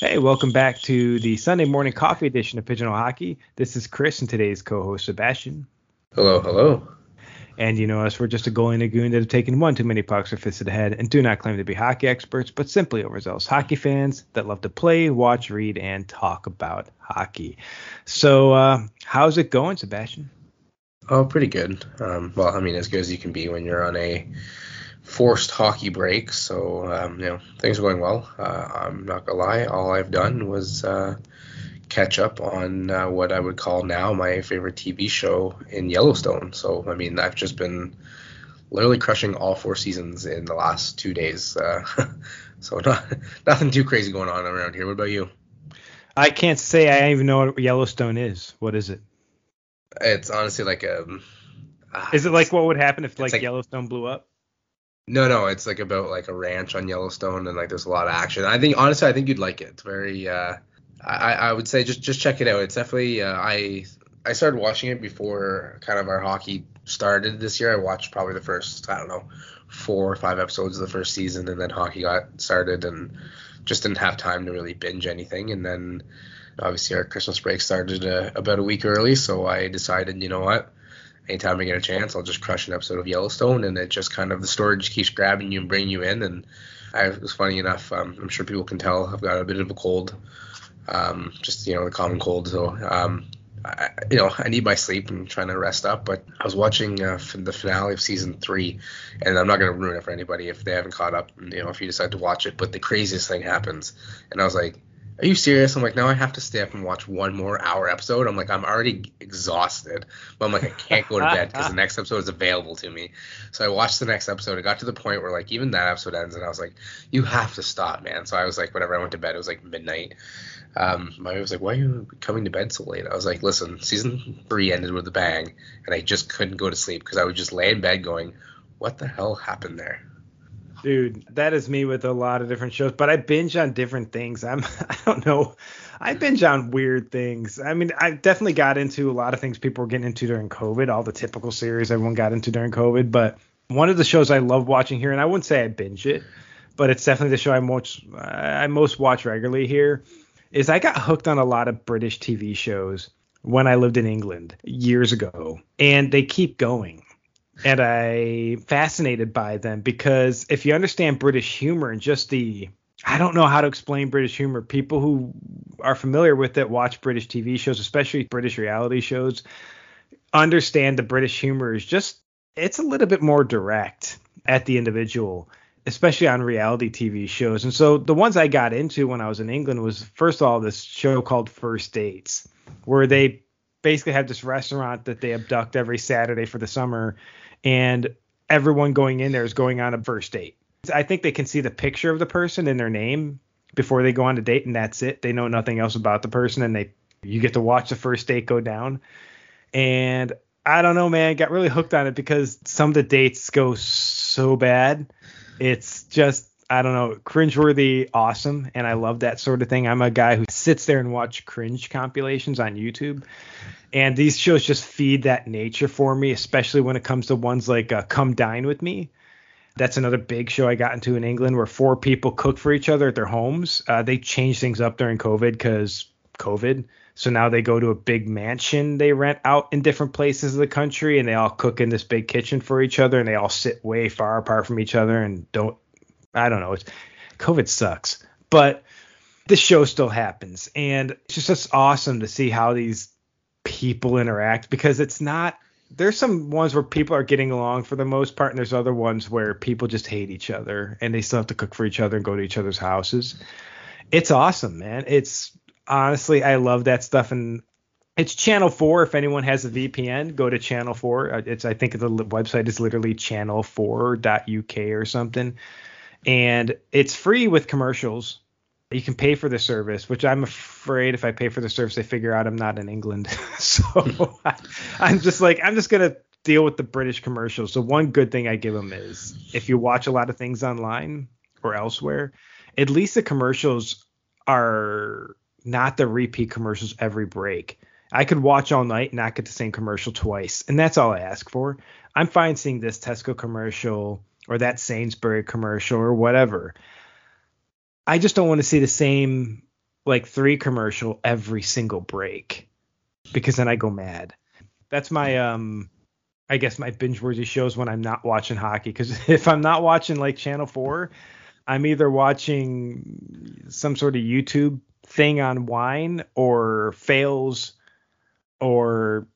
Hey, welcome back to the Sunday morning coffee edition of Pigeonhole Hockey. This is Chris and today's co-host Sebastian. Hello, hello. And you know us, we're just a goalie and a goon that have taken one too many pucks or fisted ahead and do not claim to be hockey experts, but simply overzealous hockey fans that love to play, watch, read, and talk about hockey. So, uh, how's it going, Sebastian? Oh, pretty good. Um, well, I mean, as good as you can be when you're on a forced hockey break. So, um, you know, things are going well. Uh, I'm not gonna lie. All I've done was uh, catch up on uh, what I would call now my favorite TV show in Yellowstone. So, I mean, I've just been literally crushing all four seasons in the last two days. Uh, so, not, nothing too crazy going on around here. What about you? I can't say I even know what Yellowstone is. What is it? It's honestly like a. Uh, is it like what would happen if like, like Yellowstone blew up? No, no, it's like about like a ranch on Yellowstone and like there's a lot of action. I think honestly, I think you'd like it. It's very. Uh, I I would say just just check it out. It's definitely uh, I I started watching it before kind of our hockey started this year. I watched probably the first I don't know four or five episodes of the first season, and then hockey got started and just didn't have time to really binge anything. And then obviously our Christmas break started uh, about a week early, so I decided, you know what, anytime I get a chance, I'll just crush an episode of Yellowstone, and it just kind of the story just keeps grabbing you and bringing you in. And I was funny enough, um, I'm sure people can tell I've got a bit of a cold, um, just you know the common cold. So um, I, you know I need my sleep and trying to rest up. But I was watching uh, the finale of season three, and I'm not going to ruin it for anybody if they haven't caught up. You know if you decide to watch it, but the craziest thing happens, and I was like are you serious? I'm like, now I have to stay up and watch one more hour episode. I'm like, I'm already exhausted. But I'm like, I can't go to bed because the next episode is available to me. So I watched the next episode. It got to the point where like even that episode ends, and I was like, you have to stop, man. So I was like, whatever. I went to bed. It was like midnight. Um, my wife was like, why are you coming to bed so late? I was like, listen, season three ended with a bang, and I just couldn't go to sleep because I would just lay in bed going, what the hell happened there? Dude, that is me with a lot of different shows, but I binge on different things. I'm I don't know. I binge on weird things. I mean, I definitely got into a lot of things people were getting into during COVID, all the typical series everyone got into during COVID, but one of the shows I love watching here and I wouldn't say I binge it, but it's definitely the show I most I most watch regularly here is I got hooked on a lot of British TV shows when I lived in England years ago, and they keep going and I fascinated by them because if you understand British humor and just the I don't know how to explain British humor. People who are familiar with it watch British TV shows, especially British reality shows, understand the British humor is just it's a little bit more direct at the individual, especially on reality TV shows. And so the ones I got into when I was in England was first of all this show called First Dates, where they basically have this restaurant that they abduct every Saturday for the summer and everyone going in there is going on a first date. I think they can see the picture of the person in their name before they go on a date, and that's it. They know nothing else about the person, and they you get to watch the first date go down. And I don't know, man, got really hooked on it because some of the dates go so bad. It's just I don't know, cringeworthy, awesome, and I love that sort of thing. I'm a guy who sits there and watch cringe compilations on YouTube, and these shows just feed that nature for me, especially when it comes to ones like uh, Come Dine with Me. That's another big show I got into in England where four people cook for each other at their homes. Uh, they changed things up during COVID because COVID. So now they go to a big mansion they rent out in different places of the country and they all cook in this big kitchen for each other and they all sit way far apart from each other and don't I don't know. It's COVID sucks. But the show still happens and it's just awesome to see how these people interact because it's not there's some ones where people are getting along for the most part and there's other ones where people just hate each other and they still have to cook for each other and go to each other's houses. It's awesome man. It's honestly i love that stuff and it's channel 4 if anyone has a vpn go to channel 4 uh, it's i think the website is literally channel4.uk or something. And it's free with commercials you can pay for the service, which I'm afraid if I pay for the service, they figure out I'm not in England. so I, hmm. I'm just like, I'm just going to deal with the British commercials. So one good thing I give them is if you watch a lot of things online or elsewhere, at least the commercials are not the repeat commercials every break. I could watch all night and not get the same commercial twice, and that's all I ask for. I'm fine seeing this Tesco commercial or that Sainsbury commercial or whatever. I just don't want to see the same like three commercial every single break because then I go mad. That's my um I guess my binge worthy shows when I'm not watching hockey because if I'm not watching like Channel 4, I'm either watching some sort of YouTube thing on wine or fails or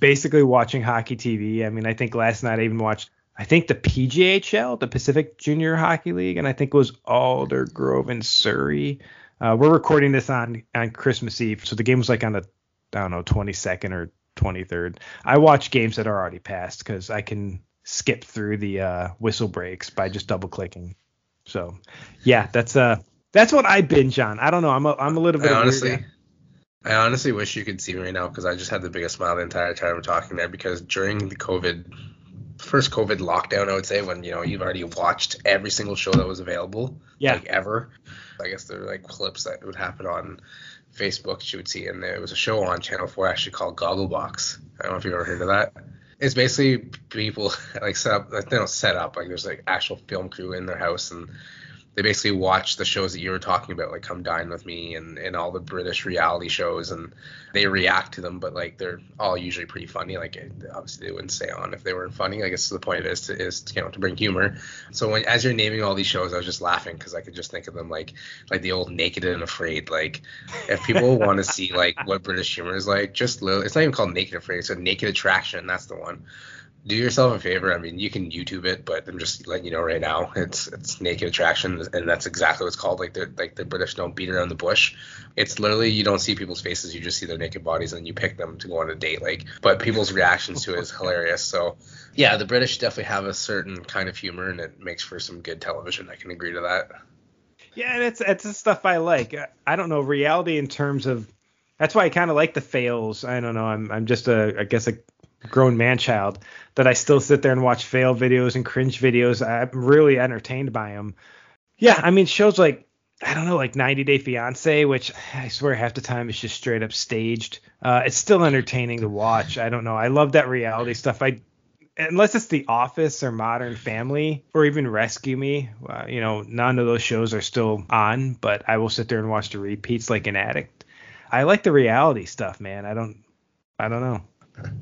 basically watching hockey TV. I mean, I think last night I even watched I think the PJHL, the Pacific Junior Hockey League, and I think it was Aldergrove and Surrey. Uh, we're recording this on on Christmas Eve, so the game was like on the I don't know 22nd or 23rd. I watch games that are already passed because I can skip through the uh, whistle breaks by just double clicking. So yeah, that's uh that's what I binge on. I don't know. I'm a I'm a little bit I honestly. I honestly wish you could see me right now because I just had the biggest smile the entire time we're talking there because during the COVID first COVID lockdown, I would say, when you know you've already watched every single show that was available, yeah, like ever. I guess there were like clips that would happen on Facebook. You would see, and there was a show on Channel Four actually called Gogglebox. I don't know if you've ever heard of that. It's basically people like set up, like they don't set up, like there's like actual film crew in their house and they basically watch the shows that you were talking about, like Come Dine with Me and, and all the British reality shows, and they react to them. But like they're all usually pretty funny. Like obviously they wouldn't stay on if they weren't funny. I guess the point is to, is to, you know to bring humor. So when as you're naming all these shows, I was just laughing because I could just think of them like like the old Naked and Afraid. Like if people want to see like what British humor is like, just it's not even called Naked and Afraid. It's a Naked Attraction. That's the one do yourself a favor. I mean, you can YouTube it, but I'm just letting you know right now, it's it's naked attraction, and that's exactly what it's called. Like the like the British don't beat around the bush. It's literally you don't see people's faces, you just see their naked bodies, and you pick them to go on a date. Like, but people's reactions to it is hilarious. So, yeah, the British definitely have a certain kind of humor, and it makes for some good television. I can agree to that. Yeah, it's it's the stuff I like. I don't know reality in terms of. That's why I kind of like the fails. I don't know. I'm I'm just a I guess a grown man child that I still sit there and watch fail videos and cringe videos. I'm really entertained by them. Yeah, I mean shows like I don't know, like 90 Day Fiance, which I swear half the time is just straight up staged. Uh, it's still entertaining to watch. I don't know. I love that reality stuff. I unless it's The Office or Modern Family or even Rescue Me, uh, you know, none of those shows are still on. But I will sit there and watch the repeats like an addict. I like the reality stuff, man. I don't, I don't know.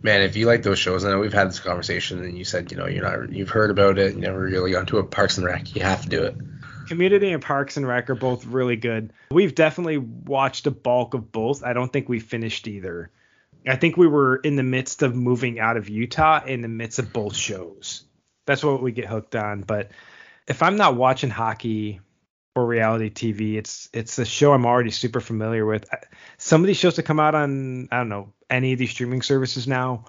Man, if you like those shows, I know we've had this conversation, and you said, you know, you're not, you've heard about it, you never really gone to a Parks and Rec. You have to do it. Community and Parks and Rec are both really good. We've definitely watched a bulk of both. I don't think we finished either. I think we were in the midst of moving out of Utah in the midst of both shows. That's what we get hooked on. But if I'm not watching hockey or reality TV, it's it's a show I'm already super familiar with. Some of these shows that come out on I don't know any of these streaming services now,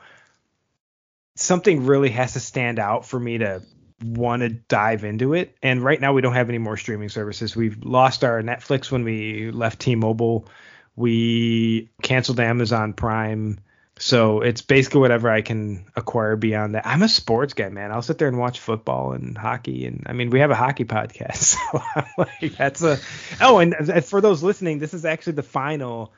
something really has to stand out for me to want to dive into it. And right now we don't have any more streaming services. We've lost our Netflix when we left T-Mobile. We canceled Amazon Prime. So it's basically whatever I can acquire beyond that. I'm a sports guy, man. I'll sit there and watch football and hockey, and I mean we have a hockey podcast, so like that's a. Oh, and for those listening, this is actually the final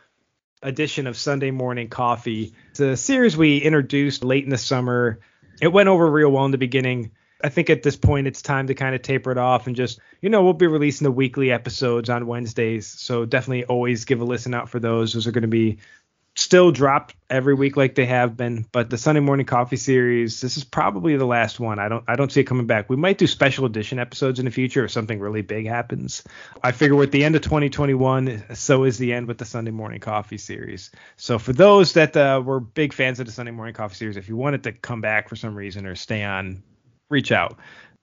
edition of Sunday Morning Coffee. It's a series we introduced late in the summer. It went over real well in the beginning. I think at this point it's time to kind of taper it off and just, you know, we'll be releasing the weekly episodes on Wednesdays. So definitely always give a listen out for those. Those are going to be still drop every week like they have been, but the Sunday morning coffee series, this is probably the last one. I don't I don't see it coming back. We might do special edition episodes in the future if something really big happens. I figure with the end of 2021, so is the end with the Sunday morning coffee series. So for those that uh, were big fans of the Sunday morning coffee series, if you wanted to come back for some reason or stay on, reach out.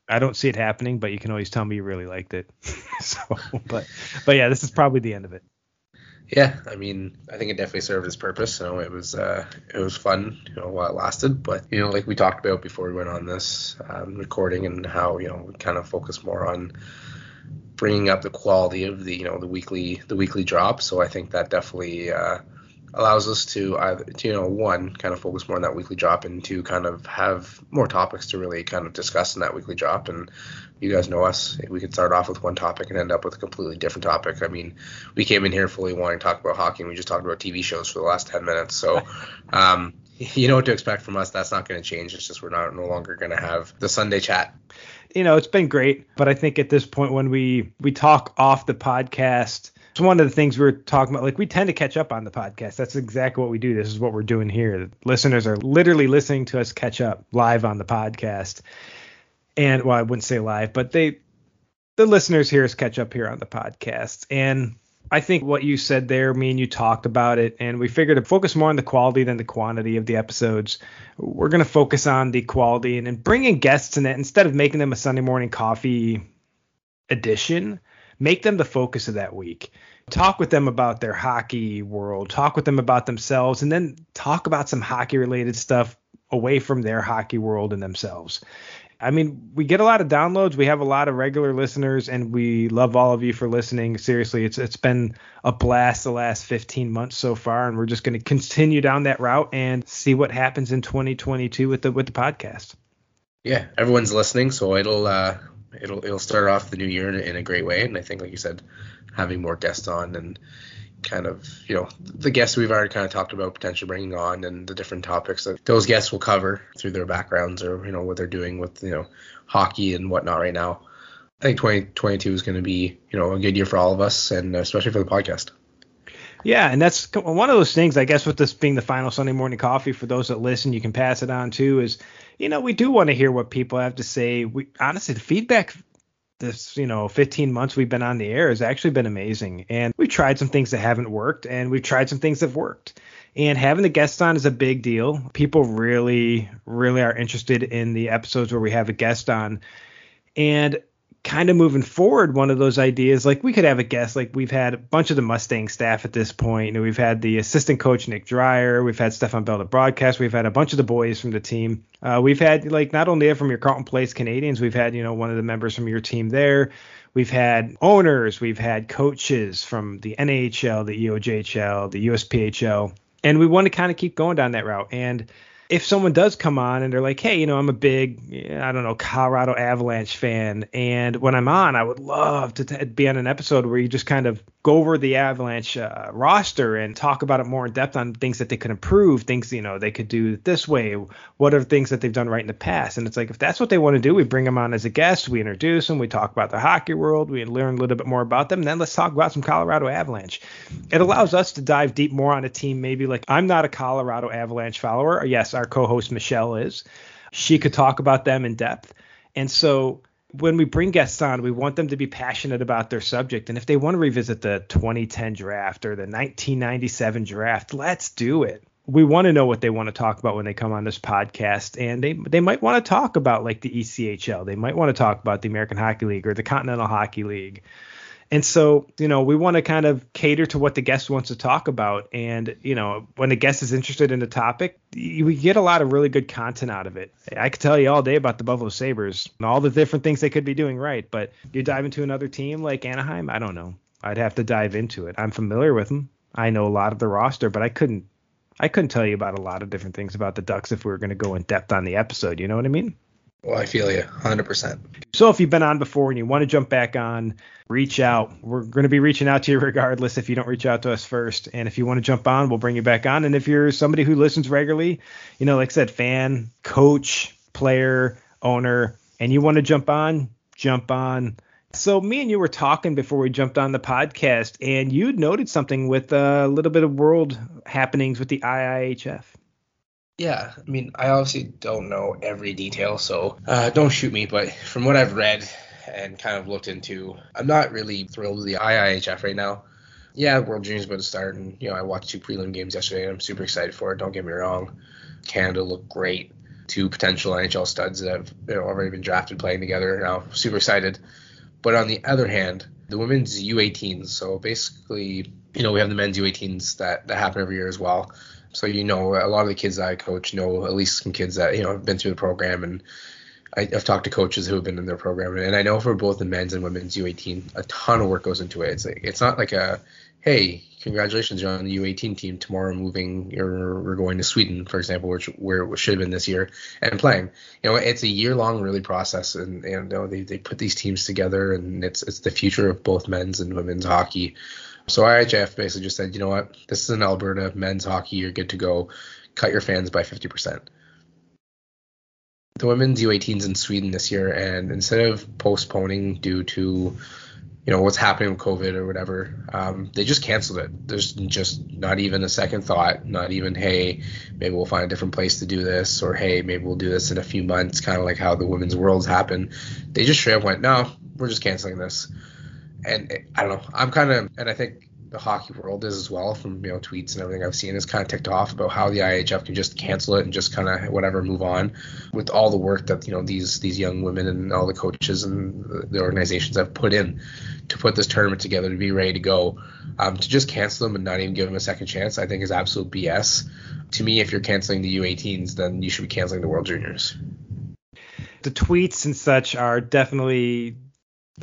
I don't see it happening, but you can always tell me you really liked it. so, but but yeah, this is probably the end of it. Yeah, I mean, I think it definitely served its purpose. You know, it was uh, it was fun, you know, while it lasted. But you know, like we talked about before we went on this um, recording, and how you know we kind of focus more on bringing up the quality of the you know the weekly the weekly drop. So I think that definitely uh, allows us to either to, you know one kind of focus more on that weekly drop and to kind of have more topics to really kind of discuss in that weekly drop. And you guys know us. We could start off with one topic and end up with a completely different topic. I mean we came in here fully wanting to talk about hockey and we just talked about tv shows for the last 10 minutes. So um, you know what to expect from us. That's not going to change. It's just we're not no longer going to have the sunday chat. You know it's been great but i think at this point when we we talk off the podcast It's one of the things we were talking about. Like we tend to catch up on the podcast. That's exactly what we do. This is what we're doing here. Listeners are literally listening to us catch up live on the podcast. And well, I wouldn't say live, but they the listeners hear us catch up here on the podcast. And I think what you said there, me and you talked about it, and we figured to focus more on the quality than the quantity of the episodes. We're going to focus on the quality and, and bring in guests in it instead of making them a Sunday morning coffee edition make them the focus of that week. Talk with them about their hockey world, talk with them about themselves, and then talk about some hockey related stuff away from their hockey world and themselves. I mean, we get a lot of downloads. We have a lot of regular listeners, and we love all of you for listening. Seriously, it's it's been a blast the last 15 months so far, and we're just going to continue down that route and see what happens in 2022 with the with the podcast. Yeah, everyone's listening, so it'll uh, it'll it'll start off the new year in, in a great way. And I think, like you said, having more guests on and kind of you know the guests we've already kind of talked about potentially bringing on and the different topics that those guests will cover through their backgrounds or you know what they're doing with you know hockey and whatnot right now. I think 2022 is going to be you know a good year for all of us and especially for the podcast. Yeah, and that's one of those things. I guess with this being the final Sunday morning coffee for those that listen, you can pass it on too. Is you know we do want to hear what people have to say. We honestly the feedback this you know 15 months we've been on the air has actually been amazing and we've tried some things that haven't worked and we've tried some things that worked and having the guest on is a big deal people really really are interested in the episodes where we have a guest on and kind of moving forward one of those ideas like we could have a guest like we've had a bunch of the mustang staff at this point know, we've had the assistant coach nick dreyer we've had stefan bell at broadcast we've had a bunch of the boys from the team. Uh, we've had like not only from your carleton place canadians we've had you know one of the members from your team there. We've had owners we've had coaches from the nhl the eojhl the usphl and we want to kind of keep going down that route. And if someone does come on and they're like, hey, you know, I'm a big, I don't know, Colorado Avalanche fan, and when I'm on, I would love to t- be on an episode where you just kind of go over the Avalanche uh, roster and talk about it more in depth on things that they could improve, things you know they could do this way, what are things that they've done right in the past, and it's like if that's what they want to do, we bring them on as a guest, we introduce them, we talk about the hockey world, we learn a little bit more about them, then let's talk about some Colorado Avalanche. It allows us to dive deep more on a team, maybe like I'm not a Colorado Avalanche follower, yes, our co-host Michelle is. She could talk about them in depth. And so when we bring guests on, we want them to be passionate about their subject. And if they want to revisit the 2010 draft or the 1997 draft, let's do it. We want to know what they want to talk about when they come on this podcast, and they they might want to talk about like the ECHL. They might want to talk about the American Hockey League or the Continental Hockey League. And so, you know, we want to kind of cater to what the guest wants to talk about. And, you know, when the guest is interested in the topic, we get a lot of really good content out of it. I could tell you all day about the Buffalo Sabres and all the different things they could be doing right. But you dive into another team like Anaheim, I don't know. I'd have to dive into it. I'm familiar with them. I know a lot of the roster, but I couldn't I couldn't tell you about a lot of different things about the Ducks if we were going to go in depth on the episode. You know what I mean? Well, I feel you 100%. So if you've been on before and you want to jump back on, reach out. We're going to be reaching out to you regardless if you don't reach out to us first. And if you want to jump on, we'll bring you back on. And if you're somebody who listens regularly, you know, like I said, fan, coach, player, owner, and you want to jump on, jump on. So me and you were talking before we jumped on the podcast, and you'd noted something with a little bit of world happenings with the IIHF. Yeah, I mean, I obviously don't know every detail, so uh, don't shoot me. But from what I've read and kind of looked into, I'm not really thrilled with the IIHF right now. Yeah, World Juniors about to start, and you know, I watched two prelim games yesterday, and I'm super excited for it. Don't get me wrong. Canada looked great. Two potential NHL studs that have you know, already been drafted playing together. Now, super excited. But on the other hand, the women's U18s. So basically, you know, we have the men's U18s that that happen every year as well. So you know, a lot of the kids that I coach know at least some kids that you know have been through the program, and I, have talked to coaches who have been in their program, and I know for both the men's and women's U18, a ton of work goes into it. It's like it's not like a hey, congratulations, you're on the U18 team. Tomorrow, moving, you're we're going to Sweden, for example, which where it should have been this year, and playing. You know, it's a year long really process, and, and you know they, they put these teams together, and it's it's the future of both men's and women's hockey. So IHF basically just said, you know what, this is an Alberta men's hockey, you're good to go. Cut your fans by 50%. The women's U18s in Sweden this year, and instead of postponing due to you know what's happening with COVID or whatever. Um, they just canceled it. There's just not even a second thought. Not even hey, maybe we'll find a different place to do this, or hey, maybe we'll do this in a few months, kind of like how the women's worlds happened. They just straight up went, no, we're just canceling this. And it, I don't know. I'm kind of, and I think the hockey world is as well from you know tweets and everything I've seen is kind of ticked off about how the IHF can just cancel it and just kind of whatever move on with all the work that you know these these young women and all the coaches and the organizations have put in to put this tournament together to be ready to go. Um, to just cancel them and not even give them a second chance, I think is absolute BS. To me, if you're canceling the U18s, then you should be canceling the World Juniors. The tweets and such are definitely,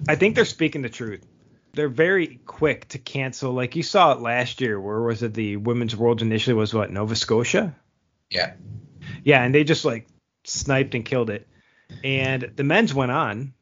I think they're speaking the truth. They're very quick to cancel. Like you saw it last year. Where was it? The Women's World initially was what Nova Scotia. Yeah. Yeah, and they just like sniped and killed it. And the men's went on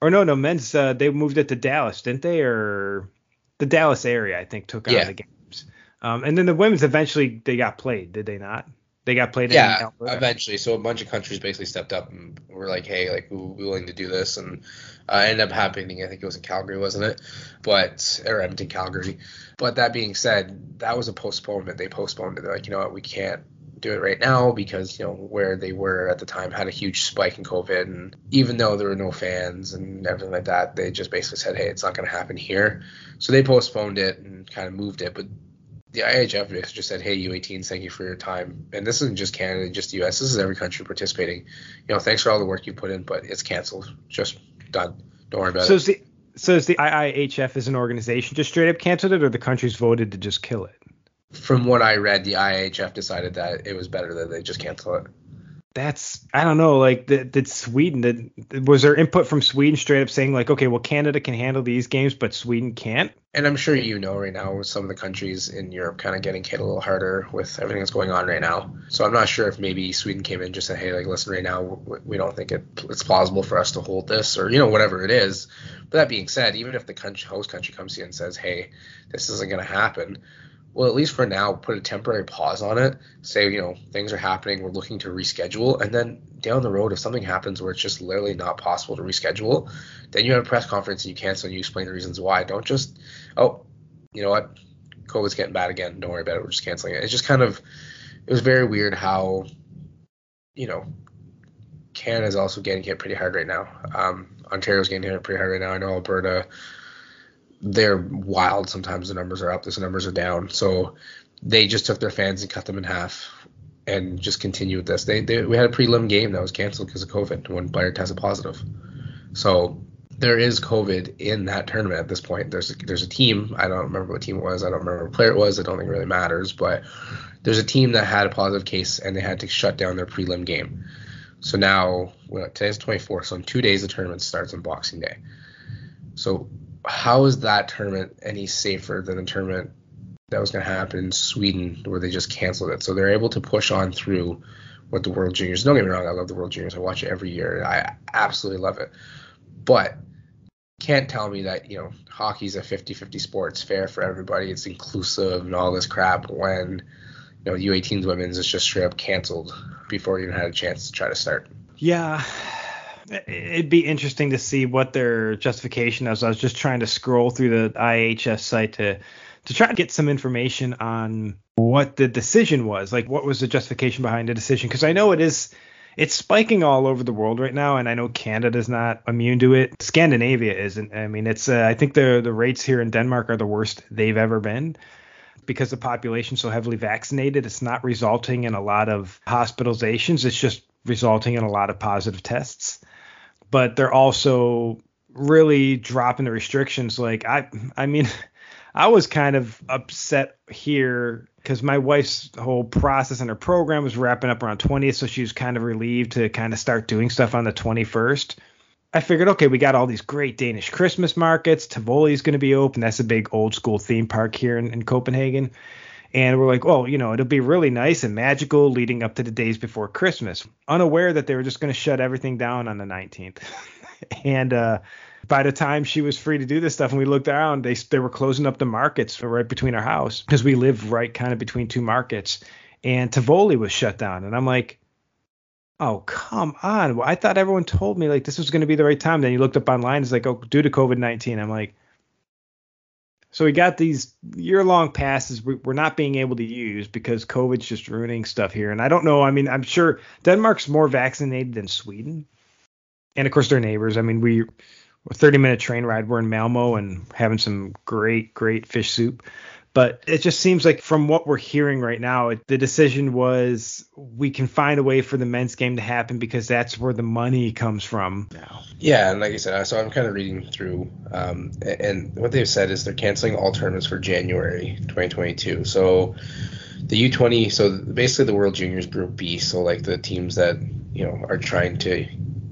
or no, no, men's uh, they moved it to Dallas, didn't they? Or the Dallas area, I think, took yeah. on the games. Um, and then the women's eventually they got played, did they not? They got played. In Calgary. Yeah, eventually. So a bunch of countries basically stepped up and were like, "Hey, like we're willing to do this," and uh, ended up happening. I think it was in Calgary, wasn't it? But or Edmonton, Calgary. But that being said, that was a postponement. They postponed it. They're like, you know what, we can't do it right now because you know where they were at the time had a huge spike in COVID, and even though there were no fans and everything like that, they just basically said, hey, it's not going to happen here. So they postponed it and kind of moved it, but the IHF just said, hey, U18s, thank you for your time. And this isn't just Canada, just the US. This is every country participating. You know, thanks for all the work you put in, but it's canceled. Just done. Don't worry about it. so the, so is the IIHF as an organization just straight up canceled it, or the countries voted to just kill it? from what I read, the IHF decided that it was better that they just cancel it. That's I don't know. Like did Sweden did was there input from Sweden straight up saying like okay well Canada can handle these games but Sweden can't? And I'm sure you know right now with some of the countries in Europe kind of getting hit a little harder with everything that's going on right now. So I'm not sure if maybe Sweden came in just said hey like listen right now we don't think it, it's plausible for us to hold this or you know whatever it is. But that being said, even if the country host country comes in and says hey this isn't going to happen well, at least for now, put a temporary pause on it. Say, you know, things are happening. We're looking to reschedule. And then down the road, if something happens where it's just literally not possible to reschedule, then you have a press conference and you cancel and you explain the reasons why. Don't just, oh, you know what? COVID's getting bad again. Don't worry about it. We're just canceling it. It's just kind of, it was very weird how, you know, Canada's also getting hit pretty hard right now. Um, Ontario's getting hit pretty hard right now. I know Alberta they're wild. Sometimes the numbers are up, the numbers are down. So they just took their fans and cut them in half and just continue with this. They, they we had a prelim game that was canceled because of COVID. One player tested positive. So there is COVID in that tournament at this point. There's a, there's a team. I don't remember what team it was. I don't remember what player it was. I don't think it really matters. But there's a team that had a positive case and they had to shut down their prelim game. So now well, today's 24th. So in two days the tournament starts on Boxing Day. So how is that tournament any safer than the tournament that was going to happen in Sweden where they just canceled it? So they're able to push on through with the World Juniors. Don't get me wrong, I love the World Juniors. I watch it every year. I absolutely love it. But can't tell me that, you know, hockey's a 50-50 sport. It's fair for everybody. It's inclusive and all this crap when, you know, U18's women's is just straight up canceled before you even had a chance to try to start. Yeah, it'd be interesting to see what their justification is. I was just trying to scroll through the IHS site to to try to get some information on what the decision was. Like what was the justification behind the decision? Because I know it is it's spiking all over the world right now, and I know Canada's not immune to it. Scandinavia isn't. I mean, it's uh, I think the the rates here in Denmark are the worst they've ever been because the population's so heavily vaccinated. It's not resulting in a lot of hospitalizations. It's just resulting in a lot of positive tests but they're also really dropping the restrictions. Like I, I mean, I was kind of upset here because my wife's whole process and her program was wrapping up around 20th, so she was kind of relieved to kind of start doing stuff on the 21st. I figured, okay, we got all these great Danish Christmas markets. Tivoli is going to be open. That's a big old school theme park here in, in Copenhagen. And we're like, oh, you know, it'll be really nice and magical leading up to the days before Christmas, unaware that they were just going to shut everything down on the 19th. and uh, by the time she was free to do this stuff and we looked around, they they were closing up the markets right between our house because we live right kind of between two markets. And Tivoli was shut down, and I'm like, oh come on! Well, I thought everyone told me like this was going to be the right time. Then you looked up online, it's like, oh, due to COVID 19. I'm like, So we got these year long passes we're not being able to use because COVID's just ruining stuff here. And I don't know. I mean, I'm sure Denmark's more vaccinated than Sweden. And of course, they're neighbors. I mean, we, a 30 minute train ride, we're in Malmo and having some great, great fish soup. But it just seems like from what we're hearing right now, the decision was we can find a way for the men's game to happen because that's where the money comes from now. Yeah, and like I said, so I'm kind of reading through, um, and what they've said is they're canceling all tournaments for January 2022. So the U20, so basically the World Juniors Group B, so like the teams that you know are trying to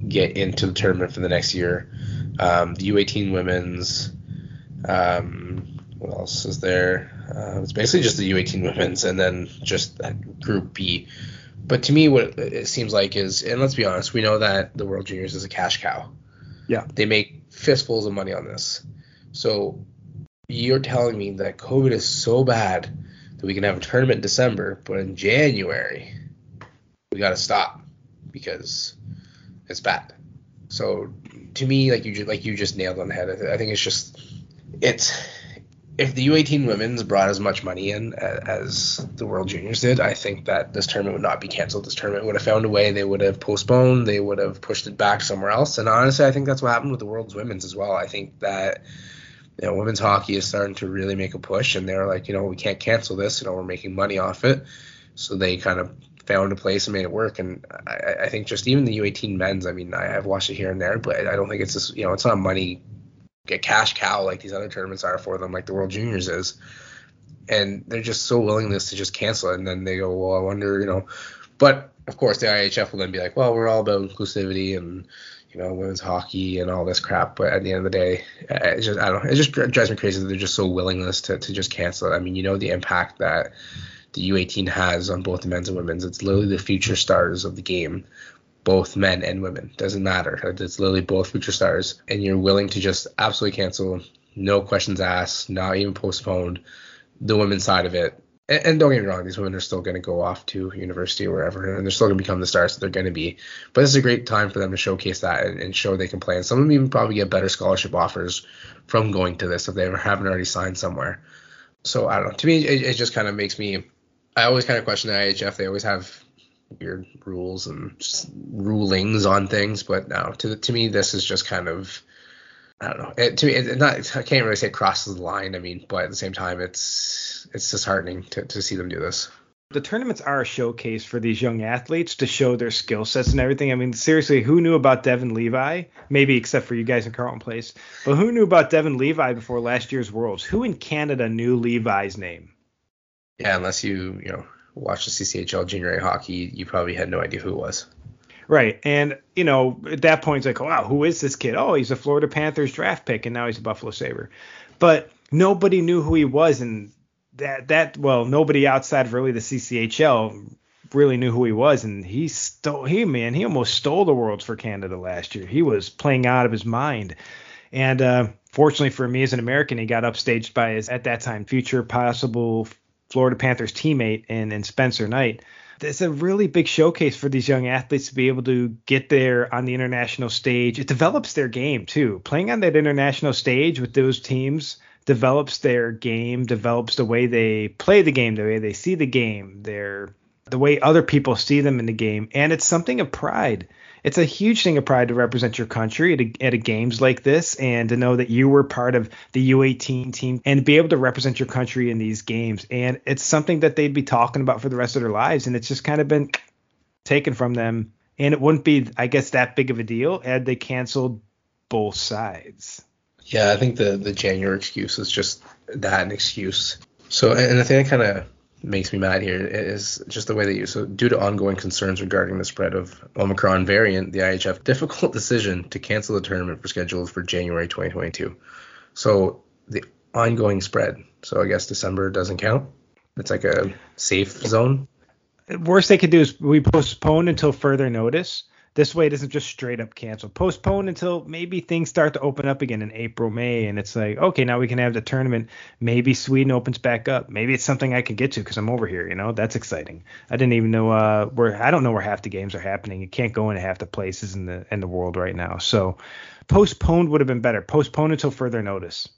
get into the tournament for the next year. Um, the U18 women's. Um, what else is there? Uh, it's basically just the U18 women's and then just that Group B. But to me, what it seems like is, and let's be honest, we know that the World Juniors is a cash cow. Yeah. They make fistfuls of money on this. So you're telling me that COVID is so bad that we can have a tournament in December, but in January we got to stop because it's bad. So to me, like you like you just nailed on the head. I think it's just it's if the U18 women's brought as much money in as the World Juniors did, I think that this tournament would not be canceled. This tournament would have found a way. They would have postponed. They would have pushed it back somewhere else. And honestly, I think that's what happened with the World's Women's as well. I think that you know women's hockey is starting to really make a push, and they're like, you know, we can't cancel this. You know, we're making money off it. So they kind of found a place and made it work. And I, I think just even the U18 men's, I mean, I have watched it here and there, but I don't think it's just, you know, it's not money a cash cow like these other tournaments are for them, like the World Juniors is. And they're just so willingness to just cancel it. And then they go, well, I wonder, you know. But of course, the IHF will then be like, well, we're all about inclusivity and you know women's hockey and all this crap. But at the end of the day, uh, it just I don't. It just drives me crazy that they're just so willingness to to just cancel it. I mean, you know the impact that the U18 has on both the men's and women's. It's literally the future stars of the game both men and women. Doesn't matter. It's literally both future stars, and you're willing to just absolutely cancel, no questions asked, not even postponed the women's side of it. And, and don't get me wrong, these women are still going to go off to university or wherever, and they're still going to become the stars that they're going to be. But this is a great time for them to showcase that and, and show they can play. And some of them even probably get better scholarship offers from going to this if they haven't already signed somewhere. So I don't know. To me, it, it just kind of makes me. I always kind of question the IHF. They always have weird rules and rulings on things, but no, to to me this is just kind of I don't know. It, to me, it, not I can't really say crosses the line. I mean, but at the same time, it's it's disheartening to to see them do this. The tournaments are a showcase for these young athletes to show their skill sets and everything. I mean, seriously, who knew about Devon Levi? Maybe except for you guys in Carleton Place. But who knew about Devon Levi before last year's Worlds? Who in Canada knew Levi's name? Yeah, unless you, you know, watched the CCHL junior A hockey, you probably had no idea who it was. Right. And, you know, at that point, it's like, wow, who is this kid? Oh, he's a Florida Panthers draft pick, and now he's a Buffalo Sabre. But nobody knew who he was. And that, that well, nobody outside of really the CCHL really knew who he was. And he stole, he, man, he almost stole the Worlds for Canada last year. He was playing out of his mind. And uh, fortunately for me as an American, he got upstaged by his, at that time, future possible Florida Panthers teammate and, in Spencer Knight. It's a really big showcase for these young athletes to be able to get there on the international stage. It develops their game too. Playing on that international stage with those teams develops their game, develops the way they play the game, the way they see the game, their the way other people see them in the game, and it's something of pride it's a huge thing of pride to represent your country at a, at a games like this and to know that you were part of the U18 team and be able to represent your country in these games. And it's something that they'd be talking about for the rest of their lives. And it's just kind of been taken from them. And it wouldn't be, I guess, that big of a deal had they canceled both sides. Yeah, I think the the January excuse is just that an excuse. So, and I think I kind of makes me mad here is just the way that you So, due to ongoing concerns regarding the spread of Omicron variant, the IHF difficult decision to cancel the tournament for scheduled for January 2022. So, the ongoing spread. So, I guess December doesn't count. It's like a safe zone. Worst they could do is we postpone until further notice. This way, it isn't just straight up canceled. Postpone until maybe things start to open up again in April, May, and it's like, okay, now we can have the tournament. Maybe Sweden opens back up. Maybe it's something I can get to because I'm over here. You know, that's exciting. I didn't even know uh, where. I don't know where half the games are happening. You can't go into half the places in the in the world right now. So, postponed would have been better. Postpone until further notice.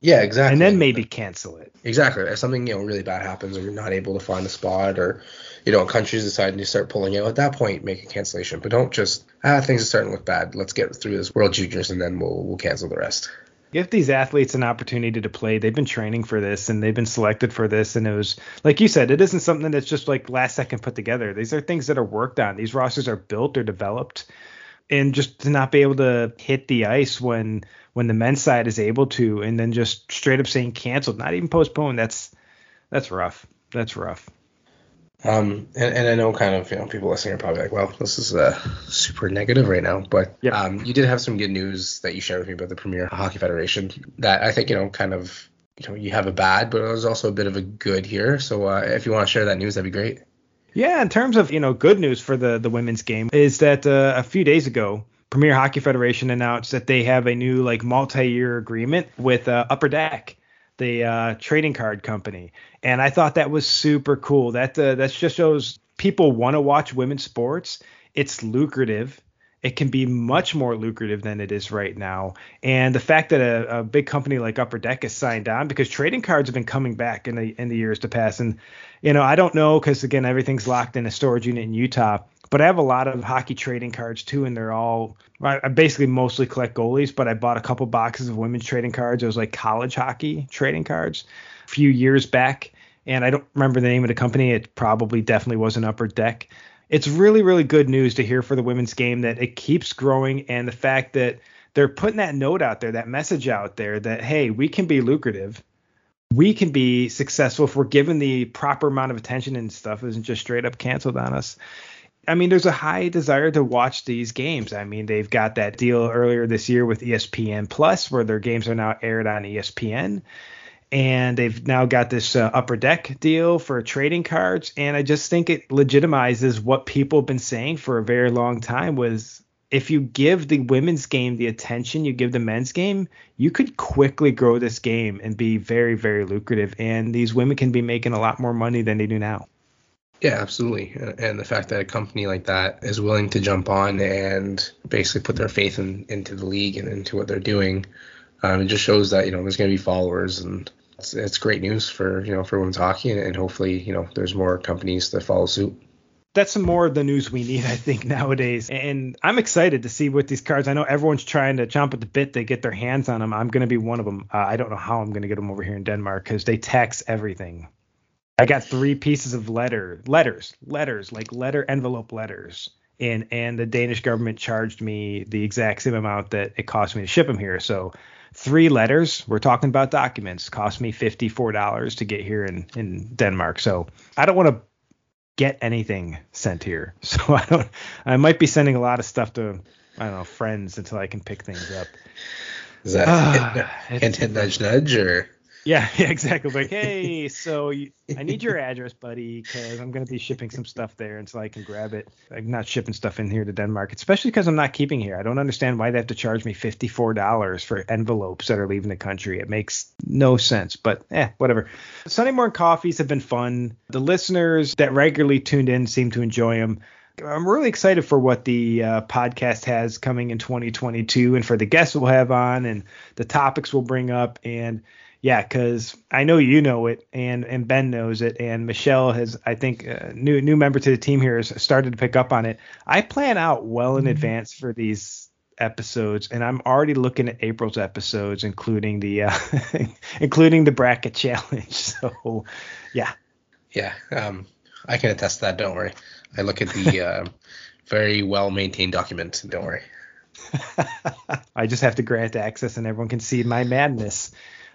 Yeah, exactly. And then maybe cancel it. Exactly. If something you know really bad happens, or you're not able to find a spot, or you know countries decide to start pulling out, at that point make a cancellation. But don't just ah things are starting to look bad. Let's get through this World Juniors and then we'll we'll cancel the rest. Give these athletes an opportunity to play. They've been training for this and they've been selected for this. And it was like you said, it isn't something that's just like last second put together. These are things that are worked on. These rosters are built or developed. And just to not be able to hit the ice when when the men's side is able to, and then just straight up saying canceled, not even postponed. That's that's rough. That's rough. Um, and, and I know kind of you know people listening are probably like, well, this is uh, super negative right now, but yep. um, you did have some good news that you shared with me about the Premier Hockey Federation that I think you know kind of you know you have a bad, but there's also a bit of a good here. So uh, if you want to share that news, that'd be great. Yeah, in terms of you know good news for the the women's game is that uh, a few days ago Premier Hockey Federation announced that they have a new like multi-year agreement with uh, Upper Deck, the uh, trading card company, and I thought that was super cool. That uh, that just shows people want to watch women's sports. It's lucrative. It can be much more lucrative than it is right now. And the fact that a, a big company like Upper Deck has signed on because trading cards have been coming back in the in the years to pass. And you know, I don't know because again, everything's locked in a storage unit in Utah but I have a lot of hockey trading cards too, and they're all I basically mostly collect goalies, but I bought a couple boxes of women's trading cards. It was like college hockey trading cards a few years back, and I don't remember the name of the company. It probably definitely wasn't Upper Deck. It's really really good news to hear for the women's game that it keeps growing, and the fact that they're putting that note out there, that message out there that hey, we can be lucrative we can be successful if we're given the proper amount of attention and stuff isn't just straight up canceled on us. I mean, there's a high desire to watch these games. I mean, they've got that deal earlier this year with ESPN Plus, where their games are now aired on ESPN, and they've now got this uh, Upper Deck deal for trading cards. And I just think it legitimizes what people have been saying for a very long time: was if you give the women's game the attention you give the men's game, you could quickly grow this game and be very, very lucrative. And these women can be making a lot more money than they do now. Yeah, absolutely. And the fact that a company like that is willing to jump on and basically put their faith in, into the league and into what they're doing, um, it just shows that you know there's going to be followers, and it's, it's great news for you know for women's hockey, and, and hopefully you know there's more companies that follow suit that's some more of the news we need, I think, nowadays. And I'm excited to see what these cards. I know everyone's trying to chomp at the bit to get their hands on them. I'm going to be one of them. Uh, I don't know how I'm going to get them over here in Denmark because they tax everything. I got three pieces of letter letters, letters, like letter envelope letters. And and the Danish government charged me the exact same amount that it cost me to ship them here. So three letters, we're talking about documents, cost me fifty four dollars to get here in, in Denmark. So I don't want to get anything sent here. So I don't I might be sending a lot of stuff to I don't know, friends until I can pick things up. Is that uh, hint, hint, nudge, nudge, or yeah, yeah, exactly. Like, hey, so you, I need your address, buddy, because I'm going to be shipping some stuff there until I can grab it. I'm not shipping stuff in here to Denmark, especially because I'm not keeping here. I don't understand why they have to charge me $54 for envelopes that are leaving the country. It makes no sense, but eh, whatever. Sunday morning coffees have been fun. The listeners that regularly tuned in seem to enjoy them. I'm really excited for what the uh, podcast has coming in 2022 and for the guests we'll have on and the topics we'll bring up. And yeah, because I know you know it, and and Ben knows it, and Michelle has, I think, uh, new new member to the team here has started to pick up on it. I plan out well in mm-hmm. advance for these episodes, and I'm already looking at April's episodes, including the uh, including the bracket challenge. So, yeah. Yeah, um, I can attest to that. Don't worry. I look at the uh, very well maintained document. Don't worry. I just have to grant access, and everyone can see my madness.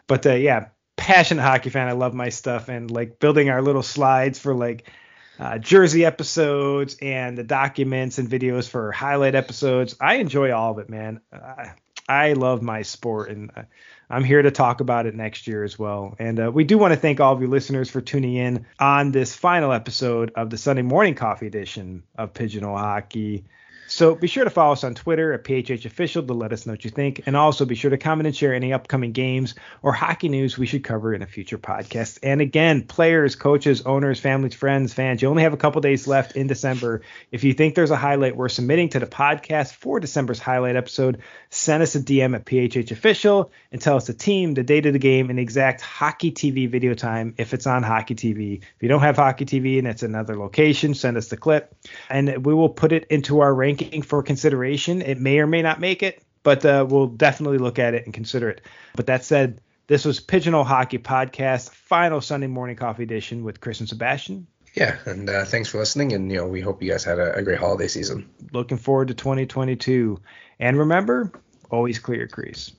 But uh, yeah, passionate hockey fan. I love my stuff and like building our little slides for like uh, jersey episodes and the documents and videos for highlight episodes. I enjoy all of it, man. I, I love my sport and uh, I'm here to talk about it next year as well. And uh, we do want to thank all of you listeners for tuning in on this final episode of the Sunday Morning Coffee edition of Pigeonhole Hockey. So be sure to follow us on Twitter at PHH Official to let us know what you think. And also be sure to comment and share any upcoming games or hockey news we should cover in a future podcast. And again, players, coaches, owners, families, friends, fans, you only have a couple days left in December. If you think there's a highlight we're submitting to the podcast for December's highlight episode, send us a DM at PHH Official and tell us the team, the date of the game, and exact hockey TV video time if it's on hockey TV. If you don't have hockey TV and it's another location, send us the clip and we will put it into our ranking for consideration. It may or may not make it, but uh, we'll definitely look at it and consider it. But that said, this was Pigeonhole Hockey Podcast, final Sunday morning coffee edition with Chris and Sebastian. Yeah, and uh, thanks for listening, and you know we hope you guys had a, a great holiday season. Looking forward to 2022, and remember, always clear your crease.